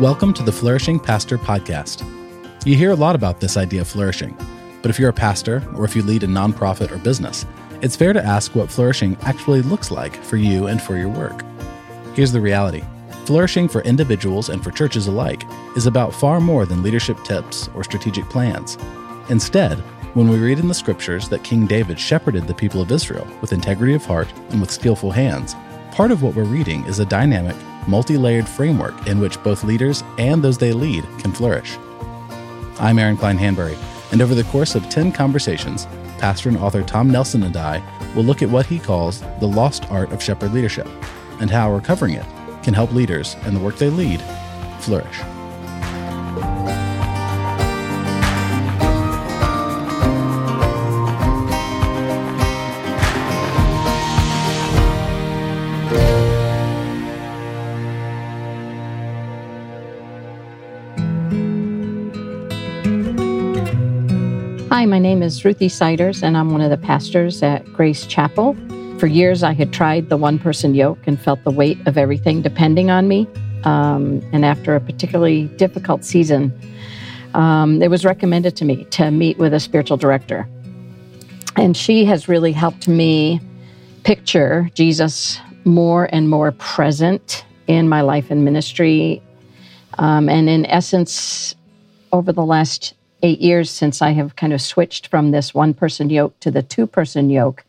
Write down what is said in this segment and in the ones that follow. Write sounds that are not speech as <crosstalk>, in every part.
Welcome to the Flourishing Pastor Podcast. You hear a lot about this idea of flourishing, but if you're a pastor or if you lead a nonprofit or business, it's fair to ask what flourishing actually looks like for you and for your work. Here's the reality flourishing for individuals and for churches alike is about far more than leadership tips or strategic plans. Instead, when we read in the scriptures that King David shepherded the people of Israel with integrity of heart and with skillful hands, part of what we're reading is a dynamic, multi layered framework in which both leaders and those they lead can flourish. I'm Aaron Klein Hanbury, and over the course of 10 conversations, pastor and author Tom Nelson and I will look at what he calls the lost art of shepherd leadership and how recovering it can help leaders and the work they lead flourish. My name is Ruthie Siders, and I'm one of the pastors at Grace Chapel. For years, I had tried the one person yoke and felt the weight of everything depending on me. Um, and after a particularly difficult season, um, it was recommended to me to meet with a spiritual director. And she has really helped me picture Jesus more and more present in my life and ministry. Um, and in essence, over the last eight years since I have kind of switched from this one person yoke to the two person yoke,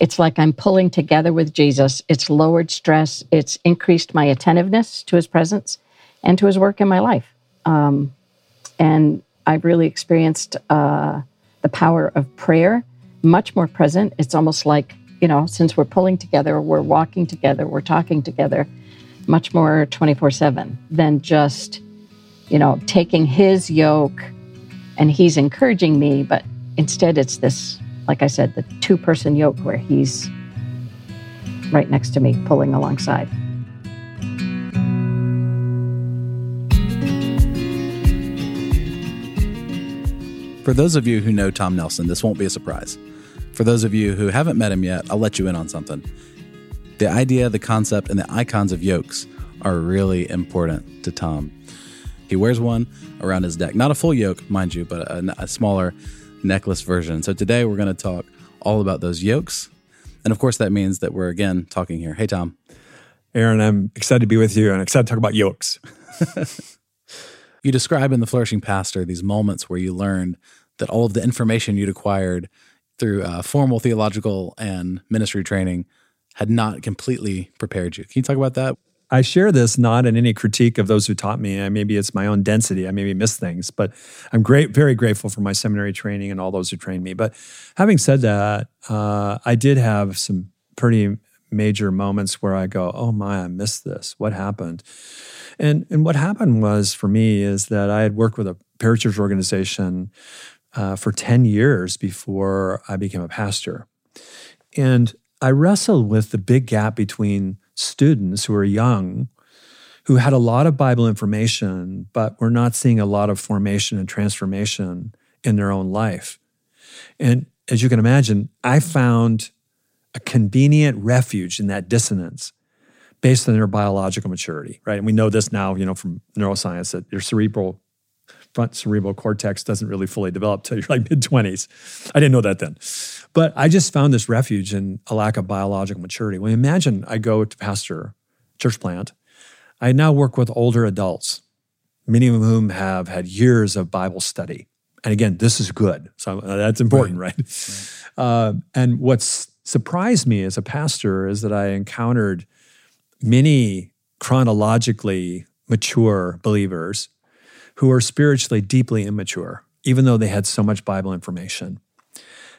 it's like I'm pulling together with Jesus. It's lowered stress, it's increased my attentiveness to his presence and to his work in my life. Um, and I've really experienced uh, the power of prayer much more present. It's almost like, you know, since we're pulling together, we're walking together, we're talking together, much more 24 7 than just, you know, taking his yoke and he's encouraging me, but instead it's this, like I said, the two person yoke where he's right next to me, pulling alongside. For those of you who know Tom Nelson, this won't be a surprise. For those of you who haven't met him yet, I'll let you in on something. The idea, the concept, and the icons of yokes are really important to Tom. He wears one around his neck. Not a full yoke, mind you, but a, a smaller necklace version. So today we're going to talk all about those yokes. And of course, that means that we're again talking here. Hey, Tom. Aaron, I'm excited to be with you and excited to talk about yokes. <laughs> <laughs> you describe in The Flourishing Pastor these moments where you learned that all of the information you'd acquired through uh, formal theological and ministry training had not completely prepared you. Can you talk about that? I share this not in any critique of those who taught me. Maybe it's my own density. I maybe miss things, but I'm great, very grateful for my seminary training and all those who trained me. But having said that, uh, I did have some pretty major moments where I go, "Oh my, I missed this. What happened?" And and what happened was for me is that I had worked with a parachurch organization uh, for ten years before I became a pastor, and I wrestled with the big gap between students who are young who had a lot of Bible information, but were not seeing a lot of formation and transformation in their own life. And as you can imagine, I found a convenient refuge in that dissonance based on their biological maturity, right? And we know this now, you know, from neuroscience that your cerebral front cerebral cortex doesn't really fully develop till you're like mid 20s. I didn't know that then. But I just found this refuge in a lack of biological maturity. When imagine I go to pastor church plant, I now work with older adults, many of whom have had years of Bible study. And again, this is good. So uh, that's important, right? right? right. Uh, and what's surprised me as a pastor is that I encountered many chronologically mature believers who are spiritually deeply immature, even though they had so much Bible information.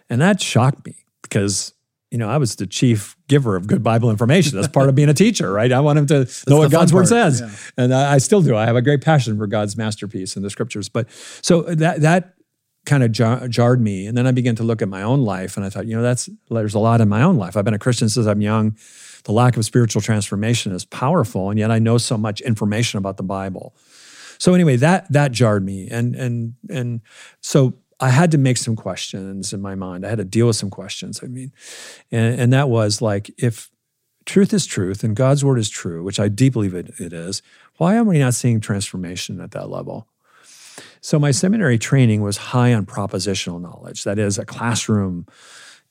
And that shocked me because, you know, I was the chief giver of good Bible information. That's part of being a teacher, right? I want them to That's know what God's word says. Yeah. And I, I still do. I have a great passion for God's masterpiece in the scriptures. But so that, that, kind of jar, jarred me and then i began to look at my own life and i thought you know that's there's a lot in my own life i've been a christian since i'm young the lack of spiritual transformation is powerful and yet i know so much information about the bible so anyway, that that jarred me, and and and so I had to make some questions in my mind. I had to deal with some questions. I mean, and, and that was like if truth is truth and God's word is true, which I deeply believe it, it is, why am we not seeing transformation at that level? So my seminary training was high on propositional knowledge. That is a classroom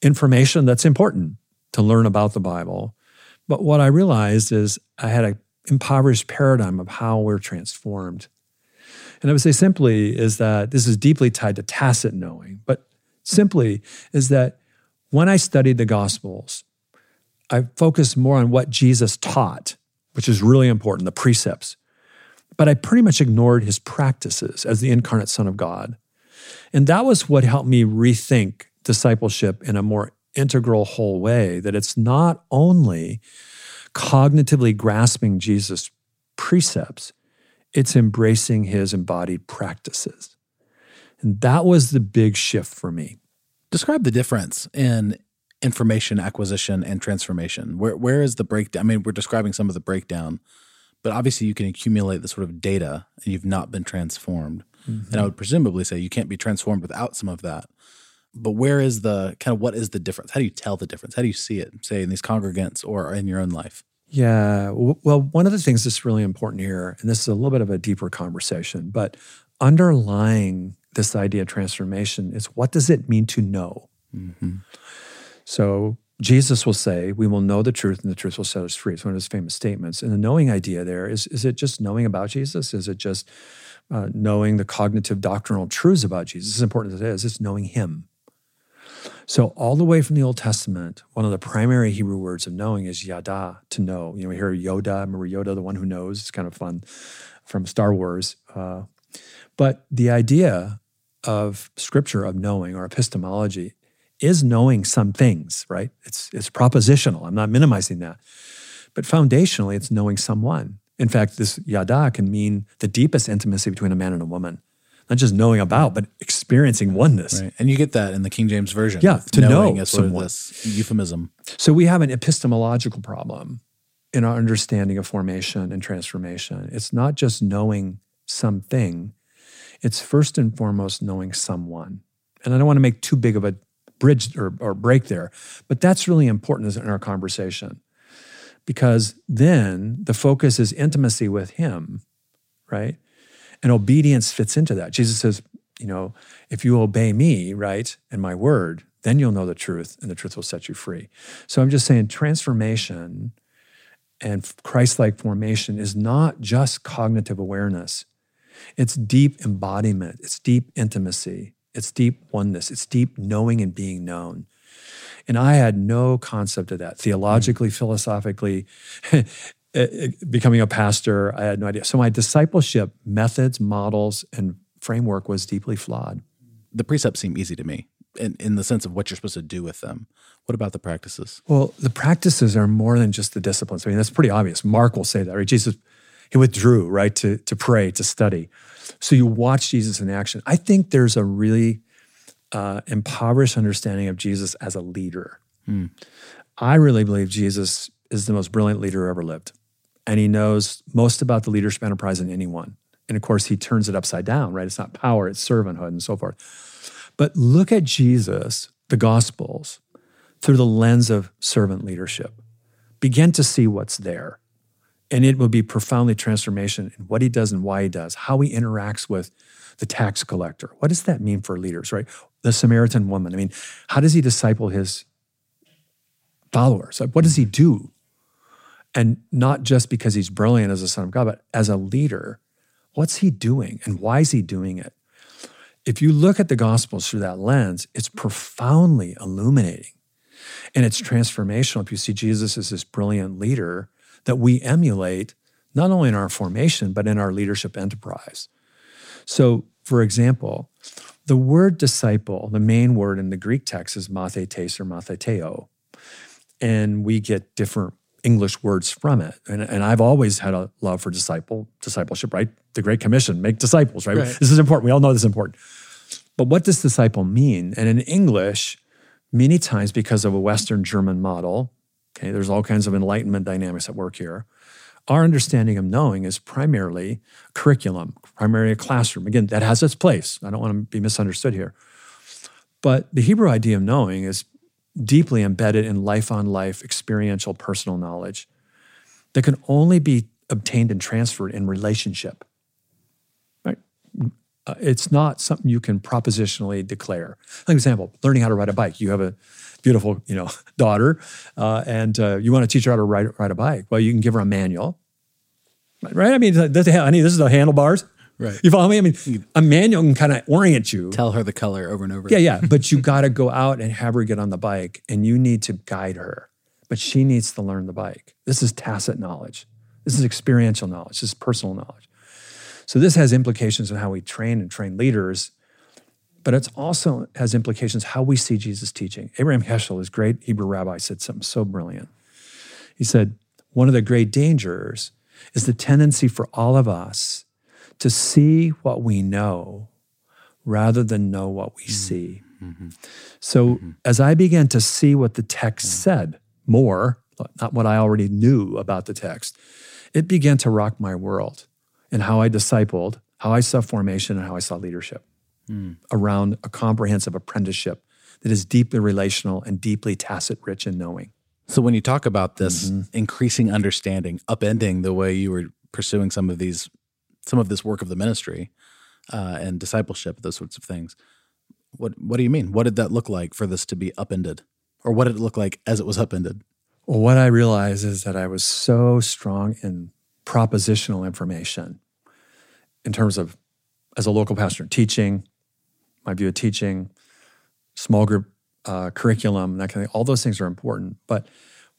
information that's important to learn about the Bible. But what I realized is I had an impoverished paradigm of how we're transformed. And I would say simply is that this is deeply tied to tacit knowing, but simply is that when I studied the Gospels, I focused more on what Jesus taught, which is really important, the precepts. But I pretty much ignored his practices as the incarnate Son of God. And that was what helped me rethink discipleship in a more integral whole way that it's not only cognitively grasping Jesus' precepts, it's embracing his embodied practices. And that was the big shift for me. Describe the difference in information acquisition and transformation. Where where is the breakdown? I mean, we're describing some of the breakdown, but obviously you can accumulate the sort of data and you've not been transformed. Mm-hmm. And I would presumably say you can't be transformed without some of that. But where is the kind of what is the difference? How do you tell the difference? How do you see it, say in these congregants or in your own life? Yeah. Well, one of the things that's really important here, and this is a little bit of a deeper conversation, but underlying this idea of transformation is what does it mean to know? Mm-hmm. So Jesus will say, We will know the truth, and the truth will set us free. It's one of his famous statements. And the knowing idea there is is it just knowing about Jesus? Is it just uh, knowing the cognitive doctrinal truths about Jesus? As important as it is, it's knowing him. So, all the way from the Old Testament, one of the primary Hebrew words of knowing is yada, to know. You know, we hear Yoda, remember Yoda, the one who knows? It's kind of fun from Star Wars. Uh, but the idea of scripture, of knowing, or epistemology, is knowing some things, right? It's, it's propositional. I'm not minimizing that. But foundationally, it's knowing someone. In fact, this yada can mean the deepest intimacy between a man and a woman not just knowing about, but experiencing oneness. Right. And you get that in the King James Version. Yeah, to know as sort of this euphemism. So we have an epistemological problem in our understanding of formation and transformation. It's not just knowing something, it's first and foremost knowing someone. And I don't want to make too big of a bridge or, or break there, but that's really important in our conversation because then the focus is intimacy with Him, right? And obedience fits into that. Jesus says, you know, if you obey me, right, and my word, then you'll know the truth and the truth will set you free. So I'm just saying transformation and Christ like formation is not just cognitive awareness, it's deep embodiment, it's deep intimacy, it's deep oneness, it's deep knowing and being known. And I had no concept of that theologically, mm. philosophically. <laughs> Uh, uh, becoming a pastor, I had no idea. So my discipleship methods, models, and framework was deeply flawed. The precepts seem easy to me in, in the sense of what you're supposed to do with them. What about the practices? Well, the practices are more than just the disciplines. I mean, that's pretty obvious. Mark will say that, right? Jesus, he withdrew, right, to, to pray, to study. So you watch Jesus in action. I think there's a really uh, impoverished understanding of Jesus as a leader. Hmm. I really believe Jesus is the most brilliant leader who ever lived and he knows most about the leadership enterprise than anyone. And of course, he turns it upside down, right? It's not power, it's servanthood and so forth. But look at Jesus, the Gospels, through the lens of servant leadership. Begin to see what's there. And it will be profoundly transformation in what he does and why he does, how he interacts with the tax collector. What does that mean for leaders, right? The Samaritan woman. I mean, how does he disciple his followers? Like, what does he do? And not just because he's brilliant as a son of God, but as a leader, what's he doing and why is he doing it? If you look at the Gospels through that lens, it's profoundly illuminating and it's transformational. If you see Jesus as this brilliant leader that we emulate, not only in our formation, but in our leadership enterprise. So, for example, the word disciple, the main word in the Greek text is mathetes or matheteo. And we get different English words from it. And, and I've always had a love for disciple discipleship, right? The Great Commission, make disciples, right? right? This is important. We all know this is important. But what does disciple mean? And in English, many times because of a Western German model, okay, there's all kinds of enlightenment dynamics at work here. Our understanding of knowing is primarily curriculum, primarily a classroom. Again, that has its place. I don't want to be misunderstood here. But the Hebrew idea of knowing is deeply embedded in life on life, experiential, personal knowledge that can only be obtained and transferred in relationship. Right? Uh, it's not something you can propositionally declare. Like example, learning how to ride a bike. You have a beautiful, you know, <laughs> daughter, uh, and uh, you want to teach her how to ride, ride a bike. Well, you can give her a manual, right? I mean, honey, this is the handlebars. Right. You follow me? I mean, a manual can kind of orient you. Tell her the color over and over. Yeah, yeah. But you <laughs> got to go out and have her get on the bike, and you need to guide her. But she needs to learn the bike. This is tacit knowledge. This is experiential knowledge. This is personal knowledge. So this has implications on how we train and train leaders, but it also has implications how we see Jesus teaching. Abraham Heschel, his great Hebrew rabbi, said something so brilliant. He said, one of the great dangers is the tendency for all of us to see what we know rather than know what we mm-hmm. see. Mm-hmm. So mm-hmm. as I began to see what the text mm-hmm. said more, not what I already knew about the text, it began to rock my world and how I discipled, how I saw formation, and how I saw leadership mm. around a comprehensive apprenticeship that is deeply relational and deeply tacit rich in knowing. So when you talk about this mm-hmm. increasing understanding, upending the way you were pursuing some of these some of this work of the ministry uh, and discipleship, those sorts of things. What what do you mean? What did that look like for this to be upended, or what did it look like as it was upended? Well, what I realized is that I was so strong in propositional information in terms of as a local pastor teaching, my view of teaching, small group uh, curriculum, that kind of thing. All those things are important. But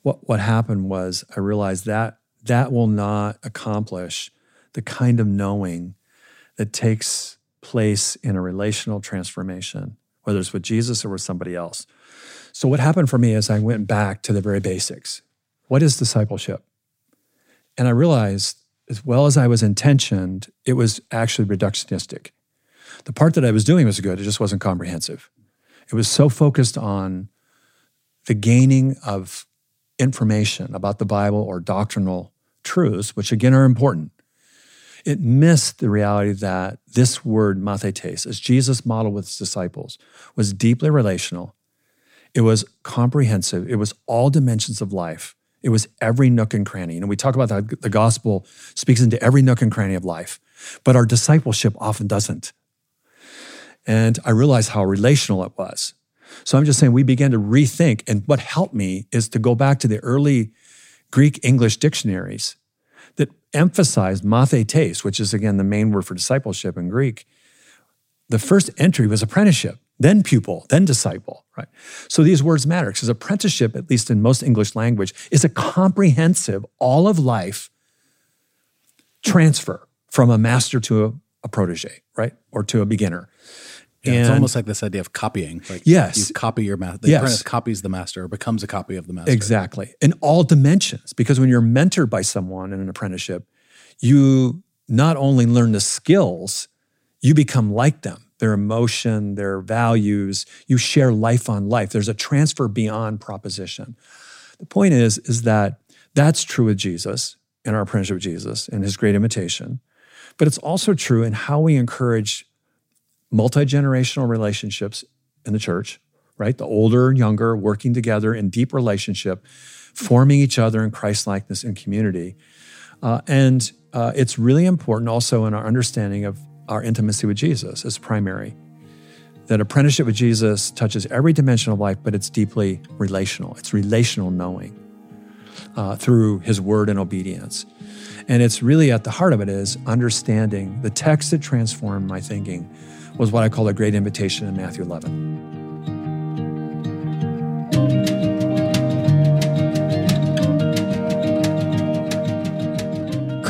what what happened was I realized that that will not accomplish the kind of knowing that takes place in a relational transformation, whether it's with Jesus or with somebody else. So, what happened for me is I went back to the very basics. What is discipleship? And I realized, as well as I was intentioned, it was actually reductionistic. The part that I was doing was good, it just wasn't comprehensive. It was so focused on the gaining of information about the Bible or doctrinal truths, which again are important, it missed the reality that this word mathetes, as Jesus modeled with his disciples, was deeply relational. It was comprehensive. It was all dimensions of life. It was every nook and cranny. And we talk about that the gospel speaks into every nook and cranny of life, but our discipleship often doesn't. And I realized how relational it was. So I'm just saying we began to rethink. And what helped me is to go back to the early Greek English dictionaries that emphasized mathetes, which is again the main word for discipleship in Greek. The first entry was apprenticeship, then pupil, then disciple, right? So these words matter because apprenticeship, at least in most English language, is a comprehensive, all of life transfer from a master to a, a protege, right? Or to a beginner. Yeah, and, it's almost like this idea of copying. Like yes, you copy your master. The yes. apprentice copies the master or becomes a copy of the master. Exactly, in all dimensions. Because when you're mentored by someone in an apprenticeship, you not only learn the skills, you become like them. Their emotion, their values. You share life on life. There's a transfer beyond proposition. The point is, is that that's true with Jesus in our apprenticeship with Jesus and His great imitation, but it's also true in how we encourage multi generational relationships in the church, right? The older and younger working together in deep relationship, forming each other in Christ likeness and community. Uh, and uh, it's really important also in our understanding of our intimacy with Jesus as primary. That apprenticeship with Jesus touches every dimension of life, but it's deeply relational. It's relational knowing uh, through his word and obedience. And it's really at the heart of it is understanding the text that transformed my thinking was what I call a great invitation in Matthew 11.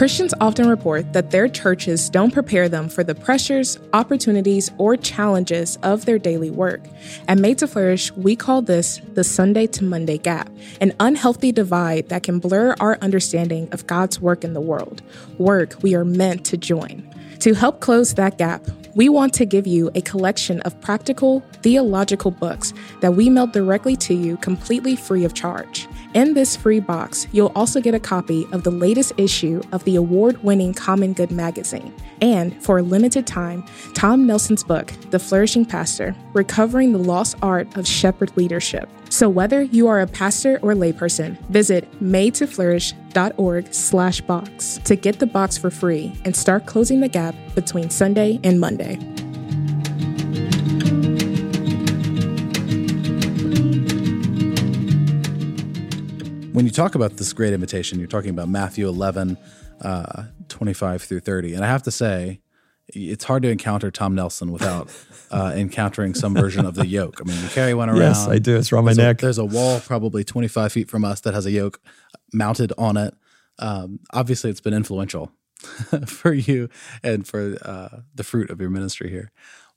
Christians often report that their churches don't prepare them for the pressures, opportunities, or challenges of their daily work. At Made to Flourish, we call this the Sunday to Monday gap, an unhealthy divide that can blur our understanding of God's work in the world, work we are meant to join. To help close that gap, we want to give you a collection of practical theological books that we mail directly to you completely free of charge. In this free box, you'll also get a copy of the latest issue of the award winning Common Good magazine. And for a limited time, Tom Nelson's book, The Flourishing Pastor Recovering the Lost Art of Shepherd Leadership. So whether you are a pastor or layperson, visit madetoflourish.org slash box to get the box for free and start closing the gap between Sunday and Monday. When you talk about this great invitation, you're talking about Matthew 11, uh, 25 through 30. And I have to say, it's hard to encounter Tom Nelson without uh, <laughs> encountering some version of the yoke. I mean, you carry one around. Yes, I do. It's around my there's neck. A, there's a wall probably 25 feet from us that has a yoke mounted on it. Um, obviously, it's been influential <laughs> for you and for uh, the fruit of your ministry here.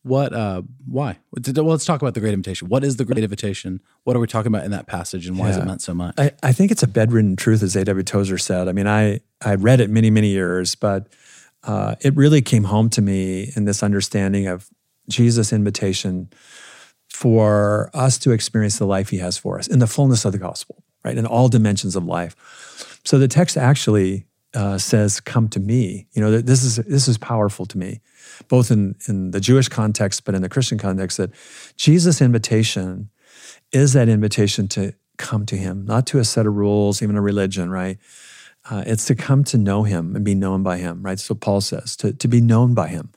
What? Uh, why? Well, let's talk about the Great Invitation. What is the Great Invitation? What are we talking about in that passage, and why yeah. has it meant so much? I, I think it's a bedridden truth, as A.W. Tozer said. I mean, I I read it many many years, but uh, it really came home to me in this understanding of Jesus' invitation for us to experience the life He has for us in the fullness of the gospel, right, in all dimensions of life. So the text actually uh, says, "Come to me." You know, this is this is powerful to me both in, in the Jewish context, but in the Christian context, that Jesus' invitation is that invitation to come to him, not to a set of rules, even a religion, right? Uh, it's to come to know him and be known by him, right? So Paul says, to, to be known by him.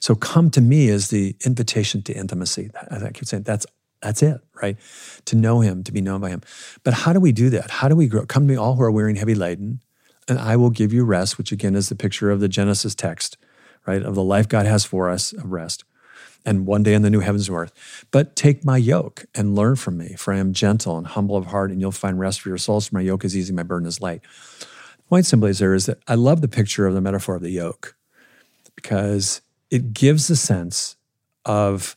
So come to me is the invitation to intimacy. I, I keep saying that's that's it, right? To know him, to be known by him. But how do we do that? How do we grow? Come to me, all who are wearing heavy laden, and I will give you rest, which again is the picture of the Genesis text right, of the life God has for us of rest and one day in the new heavens and earth. But take my yoke and learn from me, for I am gentle and humble of heart, and you'll find rest for your souls. For my yoke is easy, my burden is light. The point simply is there is that I love the picture of the metaphor of the yoke because it gives a sense of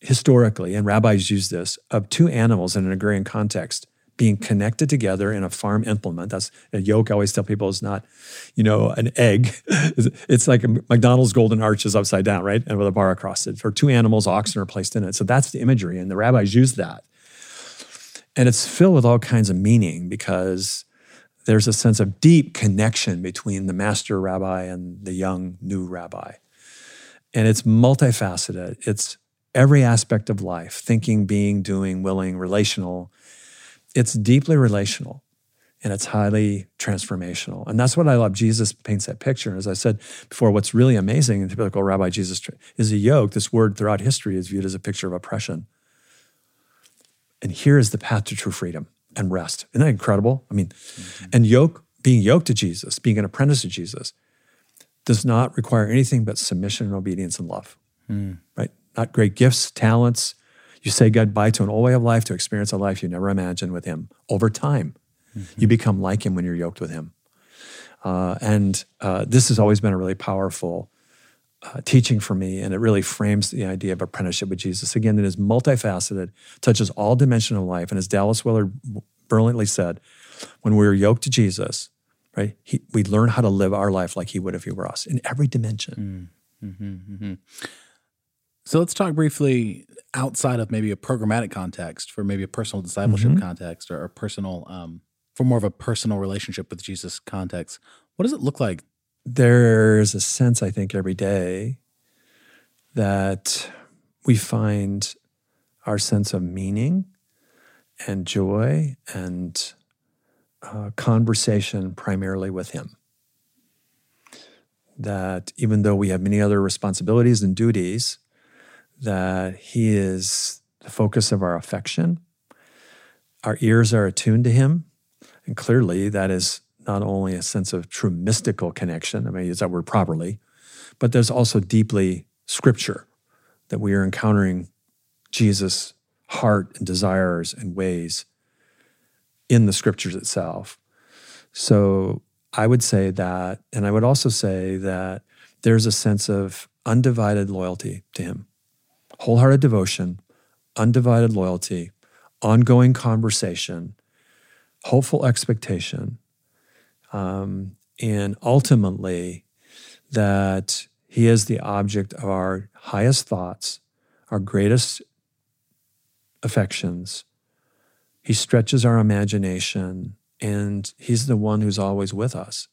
historically, and rabbis use this, of two animals in an agrarian context being connected together in a farm implement. That's a yoke. I always tell people is not, you know, an egg. <laughs> it's like a McDonald's golden arches upside down, right? And with a bar across it. For two animals, oxen are placed in it. So that's the imagery. And the rabbis use that. And it's filled with all kinds of meaning because there's a sense of deep connection between the master rabbi and the young new rabbi. And it's multifaceted. It's every aspect of life thinking, being, doing, willing, relational it's deeply relational and it's highly transformational. And that's what I love. Jesus paints that picture. And as I said before, what's really amazing in typical Rabbi Jesus is a yoke. This word throughout history is viewed as a picture of oppression. And here is the path to true freedom and rest. Isn't that incredible? I mean, mm-hmm. and yoke, being yoked to Jesus, being an apprentice to Jesus, does not require anything but submission and obedience and love. Mm. Right? Not great gifts, talents, you say goodbye to an old way of life to experience a life you never imagined with Him. Over time, mm-hmm. you become like Him when you're yoked with Him. Uh, and uh, this has always been a really powerful uh, teaching for me, and it really frames the idea of apprenticeship with Jesus. Again, it is multifaceted, touches all dimensions of life. And as Dallas Willard brilliantly said, when we are yoked to Jesus, right, he, we learn how to live our life like He would if He were us in every dimension. Mm, mm-hmm, mm-hmm. So let's talk briefly outside of maybe a programmatic context for maybe a personal discipleship mm-hmm. context or a personal, um, for more of a personal relationship with Jesus context. What does it look like? There's a sense, I think, every day that we find our sense of meaning and joy and uh, conversation primarily with Him. That even though we have many other responsibilities and duties, that He is the focus of our affection. Our ears are attuned to Him. And clearly, that is not only a sense of true mystical connection, I mean, use that word properly, but there's also deeply scripture that we are encountering Jesus' heart and desires and ways in the scriptures itself. So I would say that, and I would also say that there's a sense of undivided loyalty to Him wholehearted devotion, undivided loyalty, ongoing conversation, hopeful expectation, um, and ultimately that He is the object of our highest thoughts, our greatest affections, He stretches our imagination, and He's the one who's always with us.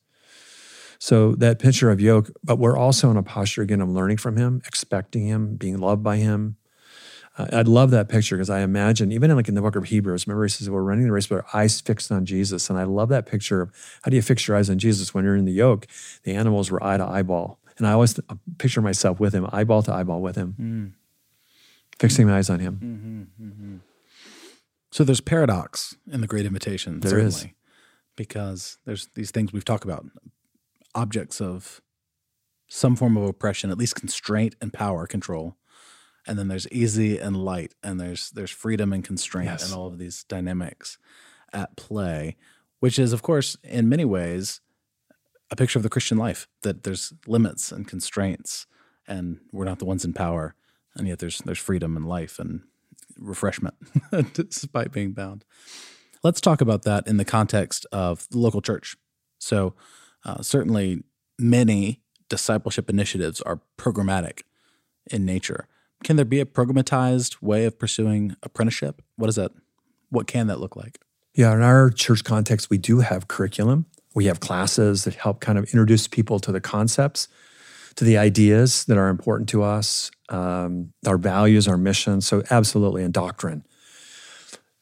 So that picture of yoke, but we're also in a posture again of learning from Him, expecting Him, being loved by Him. Uh, I'd love that picture because I imagine, even in like in the book of Hebrews, remember he says we're running the race with our eyes fixed on Jesus, and I love that picture of how do you fix your eyes on Jesus when you're in the yoke? The animals were eye to eyeball, and I always uh, picture myself with Him, eyeball to eyeball with Him, mm. fixing my eyes on Him. Mm-hmm, mm-hmm. So there's paradox in the Great Invitation, there certainly, is. because there's these things we've talked about, objects of some form of oppression, at least constraint and power control. And then there's easy and light, and there's there's freedom and constraint, Yes. and all of these dynamics at play, which is, of course, in many ways, a picture of the Christian life. That there's limits and constraints, and we're not the ones in power, and yet there's there's freedom and life and refreshment, <laughs> despite being bound. Let's talk about that in the context of the local church. So, uh, certainly, many discipleship initiatives are programmatic in nature. Can there be a programatized way of pursuing apprenticeship? What is that? What can that look like? Yeah, in our church context, we do have curriculum. We have classes that help kind of introduce people to the concepts, to the ideas that are important to us, um, our values, our mission. So, absolutely, in doctrine.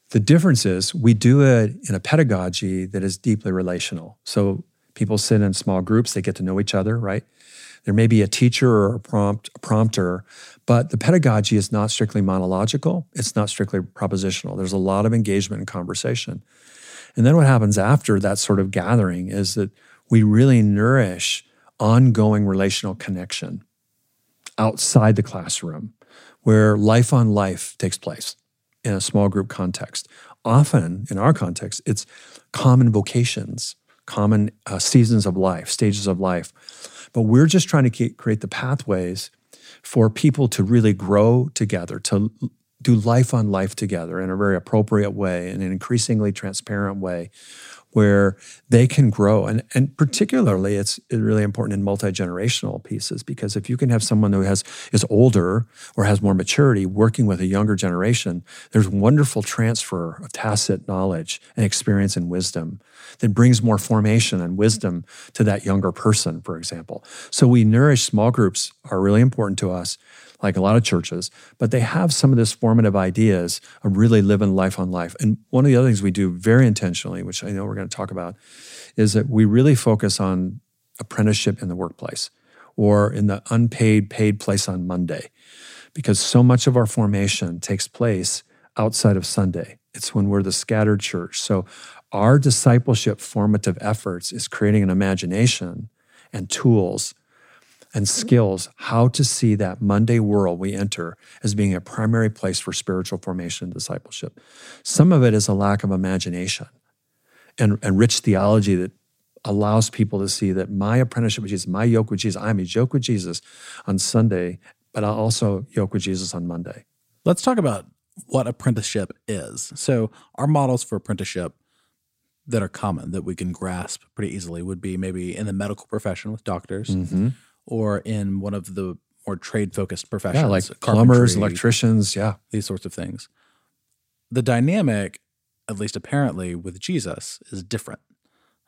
The difference is we do it in a pedagogy that is deeply relational. So, people sit in small groups, they get to know each other, right? There may be a teacher or a prompt, a prompter, but the pedagogy is not strictly monological. It's not strictly propositional. There's a lot of engagement and conversation. And then what happens after that sort of gathering is that we really nourish ongoing relational connection outside the classroom where life on life takes place in a small group context. Often, in our context, it's common vocations, common uh, seasons of life, stages of life. But we're just trying to ke- create the pathways for people to really grow together, to do life on life together in a very appropriate way, in an increasingly transparent way, where they can grow. And, and particularly, it's really important in multi generational pieces because if you can have someone who has is older or has more maturity working with a younger generation, there's wonderful transfer of tacit knowledge and experience and wisdom that brings more formation and wisdom to that younger person, for example. So we nourish small groups are really important to us like a lot of churches, but they have some of this formative ideas of really living life on life. And one of the other things we do very intentionally, which I know we're going to talk about, is that we really focus on apprenticeship in the workplace or in the unpaid paid place on Monday. Because so much of our formation takes place outside of Sunday. It's when we're the scattered church. So our discipleship formative efforts is creating an imagination and tools and mm-hmm. skills how to see that Monday world we enter as being a primary place for spiritual formation and discipleship. Some of it is a lack of imagination and, and rich theology that allows people to see that my apprenticeship with Jesus, my yoke with Jesus, I'm a yoke with Jesus on Sunday, but I'll also yoke with Jesus on Monday. Let's talk about what apprenticeship is. So, our models for apprenticeship that are common that we can grasp pretty easily would be maybe in the medical profession with doctors Mm-hmm. or in one of the more trade focused professions, Yeah, like plumbers, electricians. Yeah. these sorts of things. The dynamic, at least apparently, with Jesus is different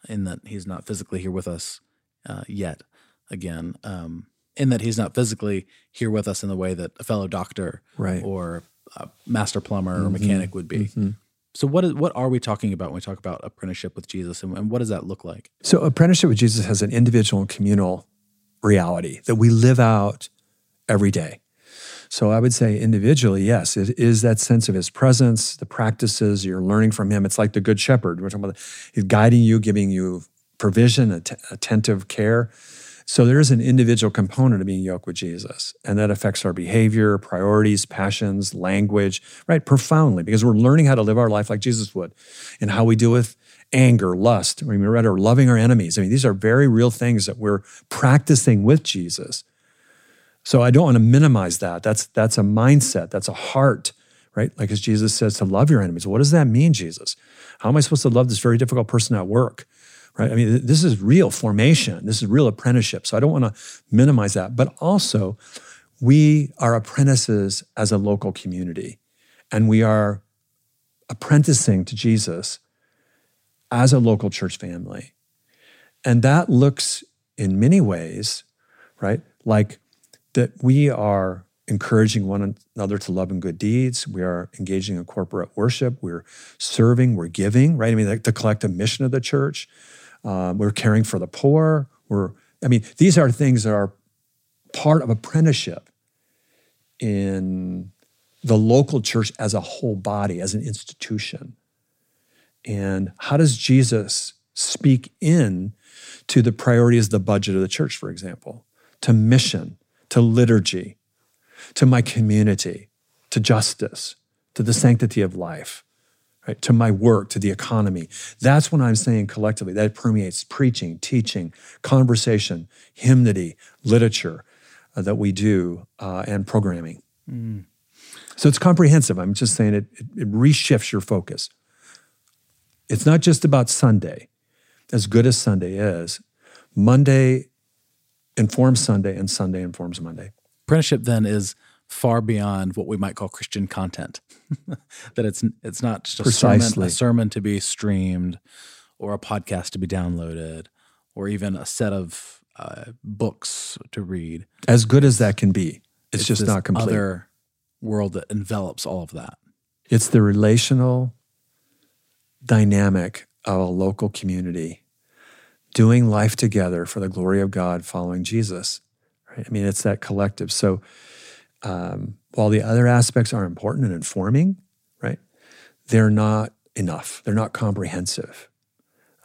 in that he's not physically here with us uh, yet. Again, um, in that he's not physically here with us in the way that a fellow doctor Right. or a master plumber or Mhm. mechanic would be. Mhm. So, what is what are we talking about when we talk about apprenticeship with Jesus, and, and what does that look like? So, apprenticeship with Jesus has an individual and communal reality that we live out every day. So, I would say individually, yes, it is that sense of his presence, the practices you're learning from him. It's like the good shepherd. We're talking about he's guiding you, giving you provision, att- attentive care. So, there is an individual component of being yoked with Jesus, and that affects our behavior, priorities, passions, language, right? Profoundly, because we're learning how to live our life like Jesus would and how we deal with anger, lust, I mean, we read or loving our enemies. I mean, these are very real things that we're practicing with Jesus. So I don't want to minimize that. That's that's a mindset. That's a heart, right? Like as Jesus says to love your enemies. What does that mean, Jesus? How am I supposed to love this very difficult person at work? Right? I mean, this is real formation. This is real apprenticeship. So I don't want to minimize that. But also, we are apprentices as a local community, and we are apprenticing to Jesus as a local church family. And that looks in many ways, right, like that we are encouraging one another to love and good deeds. We are engaging in corporate worship. We're serving. We're giving, right? I mean, like the collective mission of the church. Um, we're caring for the poor. We're, I mean, these are things that are part of apprenticeship in the local church as a whole body, as an institution. And how does Jesus speak in to the priorities of the budget of the church, for example, to mission, to liturgy, to my community, to justice, to the sanctity of life, right? To my work, to the economy. That's what I'm saying collectively. That permeates preaching, teaching, conversation, hymnody, literature uh, that we do, uh, and programming. Mm. So it's comprehensive. I'm just saying it, it, it reshifts your focus. It's not just about Sunday, as good as Sunday is. Monday informs Sunday, and Sunday informs Monday. Apprenticeship then is far beyond what we might call Christian content. <laughs> that it's it's not just a sermon, a sermon to be streamed, or a podcast to be downloaded, or even a set of uh, books to read. As good as that can be, it's, it's just not complete. Other world that envelops all of that. It's the relational dynamic of a local community doing life together for the glory of God, following Jesus. Right? I mean, it's that collective. So um, while the other aspects are important and informing, right, they're not enough. They're not comprehensive.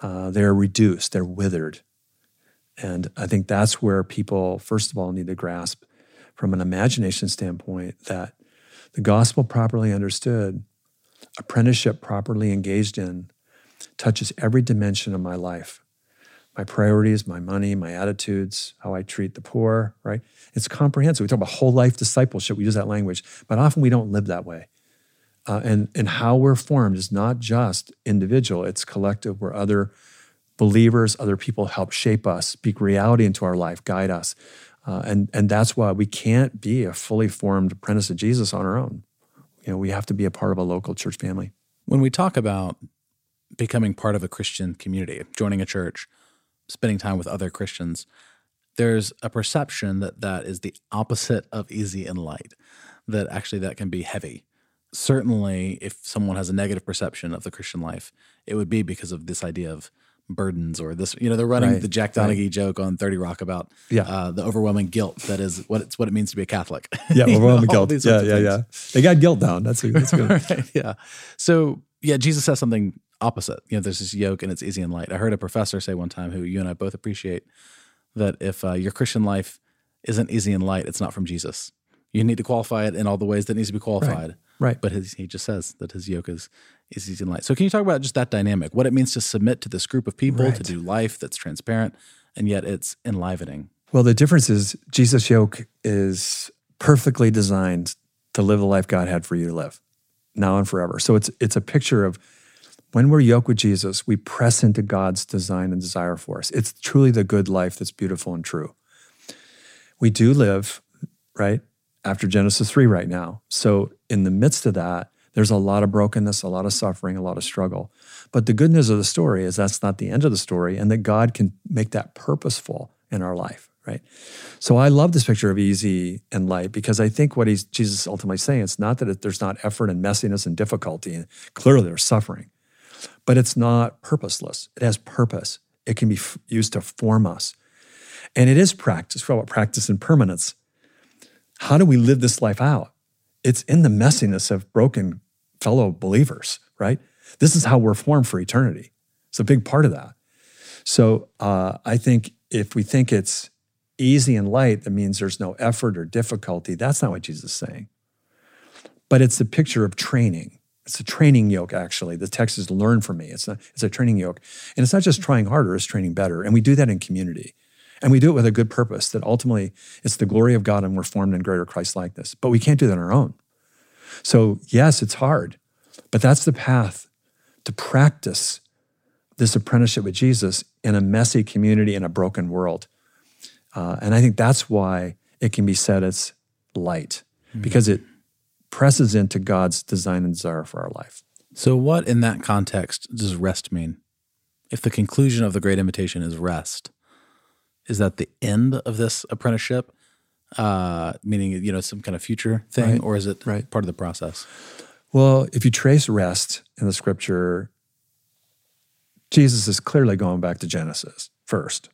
Uh, they're reduced. They're withered. And I think that's where people, first of all, need to grasp from an imagination standpoint that the gospel properly understood, apprenticeship properly engaged in, touches every dimension of my life my priorities, my money, my attitudes, how I treat the poor, right? It's comprehensive. We talk about whole life discipleship. We use that language, but often we don't live that way. Uh, and, and how we're formed is not just individual, it's collective, where other believers, other people help shape us, speak reality into our life, guide us. Uh, and, and that's why we can't be a fully formed apprentice of Jesus on our own. You know, we have to be a part of a local church family. When we talk about becoming part of a Christian community, joining a church, spending time with other Christians, there's a perception that that is the opposite of easy and light, that actually that can be heavy. Certainly, if someone has a negative perception of the Christian life, it would be because of this idea of burdens or this you know they're running right. the jack donaghy right. joke on 30 rock about yeah. uh, the overwhelming guilt that is what it's what it means to be a catholic <laughs> yeah overwhelming know, guilt yeah yeah yeah they got guilt down that's, that's good <laughs> right, yeah so yeah jesus says something opposite you know there's this yoke and it's easy and light i heard a professor say one time who you and i both appreciate that if uh, your christian life isn't easy and light it's not from jesus you need to qualify it in all the ways that needs to be qualified right, but his, he just says that his yoke is is easy and light. So can you talk about just that dynamic, what it means to submit to this group of people, right. to do life that's transparent, and yet it's enlivening? Well, the difference is Jesus' yoke is perfectly designed to live the life God had for you to live now and forever. So it's it's a picture of when we're yoked with Jesus, we press into God's design and desire for us. It's truly the good life that's beautiful and true. We do live, right, after Genesis 3 right now. So in the midst of that, there's a lot of brokenness, a lot of suffering, a lot of struggle. But the good news of the story is that's not the end of the story and that God can make that purposeful in our life, right? So I love this picture of easy and light because I think what he's Jesus is ultimately saying it's not that there's not effort and messiness and difficulty and clearly there's suffering. But it's not purposeless. It has purpose. It can be f- used to form us. And it is practice. For what practice and permanence. How do we live this life out? It's in the messiness of broken fellow believers, right? This is how we're formed for eternity. It's a big part of that. So uh, I think if we think it's easy and light, that means there's no effort or difficulty. That's not what Jesus is saying. But it's a picture of training. It's a training yoke, actually. The text is learn from me. It's a, it's a training yoke. And it's not just trying harder, it's training better. And we do that in community. And we do it with a good purpose that ultimately it's the glory of God and we're formed in greater Christ likeness. But we can't do that on our own. So, yes, it's hard, but that's the path to practice this apprenticeship with Jesus in a messy community in a broken world. Uh, and I think that's why it can be said it's light, mm-hmm. because it presses into God's design and desire for our life. So, what in that context does rest mean? If the conclusion of the Great Invitation is rest, is that the end of this apprenticeship? Uh, meaning, you know, some kind of future thing, Right. or is it Right. part of the process? Well, if you trace rest in the scripture, Jesus is clearly going back to Genesis first.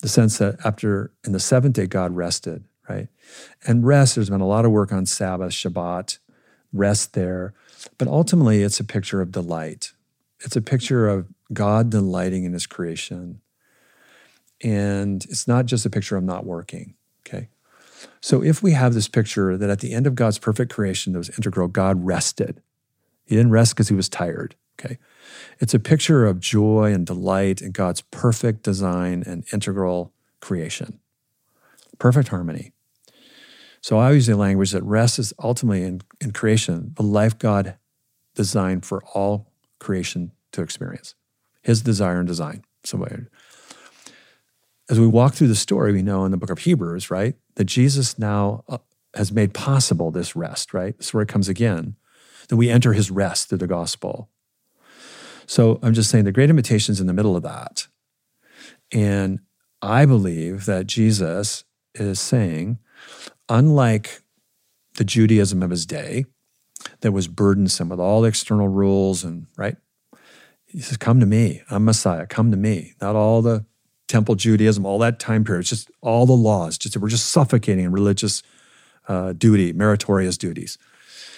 The sense that after in the seventh day, God rested, right? And rest, there's been a lot of work on Sabbath, Shabbat, rest there. But ultimately, it's a picture of delight. It's a picture of God delighting in his creation. And it's not just a picture of not working, okay? So if we have this picture that at the end of God's perfect creation that was integral, God rested. He didn't rest because he was tired. Okay. It's a picture of joy and delight in God's perfect design and integral creation. Perfect harmony. So I use the language that rest is ultimately in, in creation, the life God designed for all creation to experience. His desire and design. So as we walk through the story, we know in the book of Hebrews, right, that Jesus now uh, has made possible this rest, right? This is where it comes again, that we enter his rest through the gospel. So I'm just saying the great invitation is in the middle of that. And I believe that Jesus is saying, unlike the Judaism of his day that was burdensome with all the external rules and, right? He says, Come to me. I'm Messiah. Come to me. Not all the temple Judaism, all that time period, it's just all the laws. Just we're just suffocating in religious uh, duty, meritorious duties.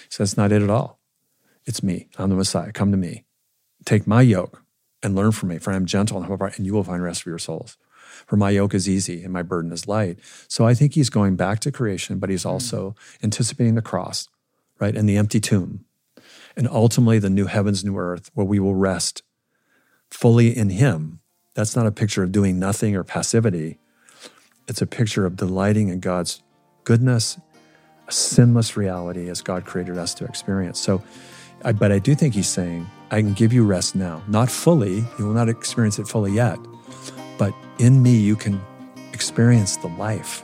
So that's not it at all. It's me. I'm the Messiah. Come to me. Take my yoke and learn from me, for I am gentle and humble, and you will find rest for your souls. For my yoke is easy and my burden is light. So I think he's going back to creation, but he's hmm. also anticipating the cross, right, and the empty tomb, and ultimately the new heavens, new earth, where we will rest fully in him that's not a picture of doing nothing or passivity. It's a picture of delighting in God's goodness, a sinless reality as God created us to experience. So, I, but I do think he's saying, I can give you rest now. Not fully, you will not experience it fully yet, but in me, you can experience the life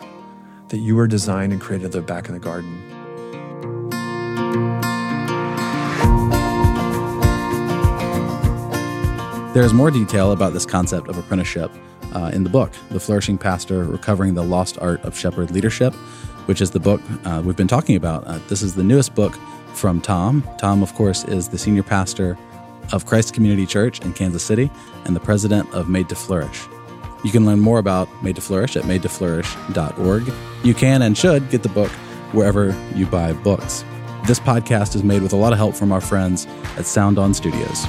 that you were designed and created there back in the garden. There's more detail about this concept of apprenticeship uh, in the book, The Flourishing Pastor Recovering the Lost Art of Shepherd Leadership, which is the book uh, we've been talking about. Uh, this is the newest book from Tom. Tom, of course, is the senior pastor of Christ Community Church in Kansas City and the president of Made to Flourish. You can learn more about Made to Flourish at madetoflourish.org. You can and should get the book wherever you buy books. This podcast is made with a lot of help from our friends at Sound On Studios.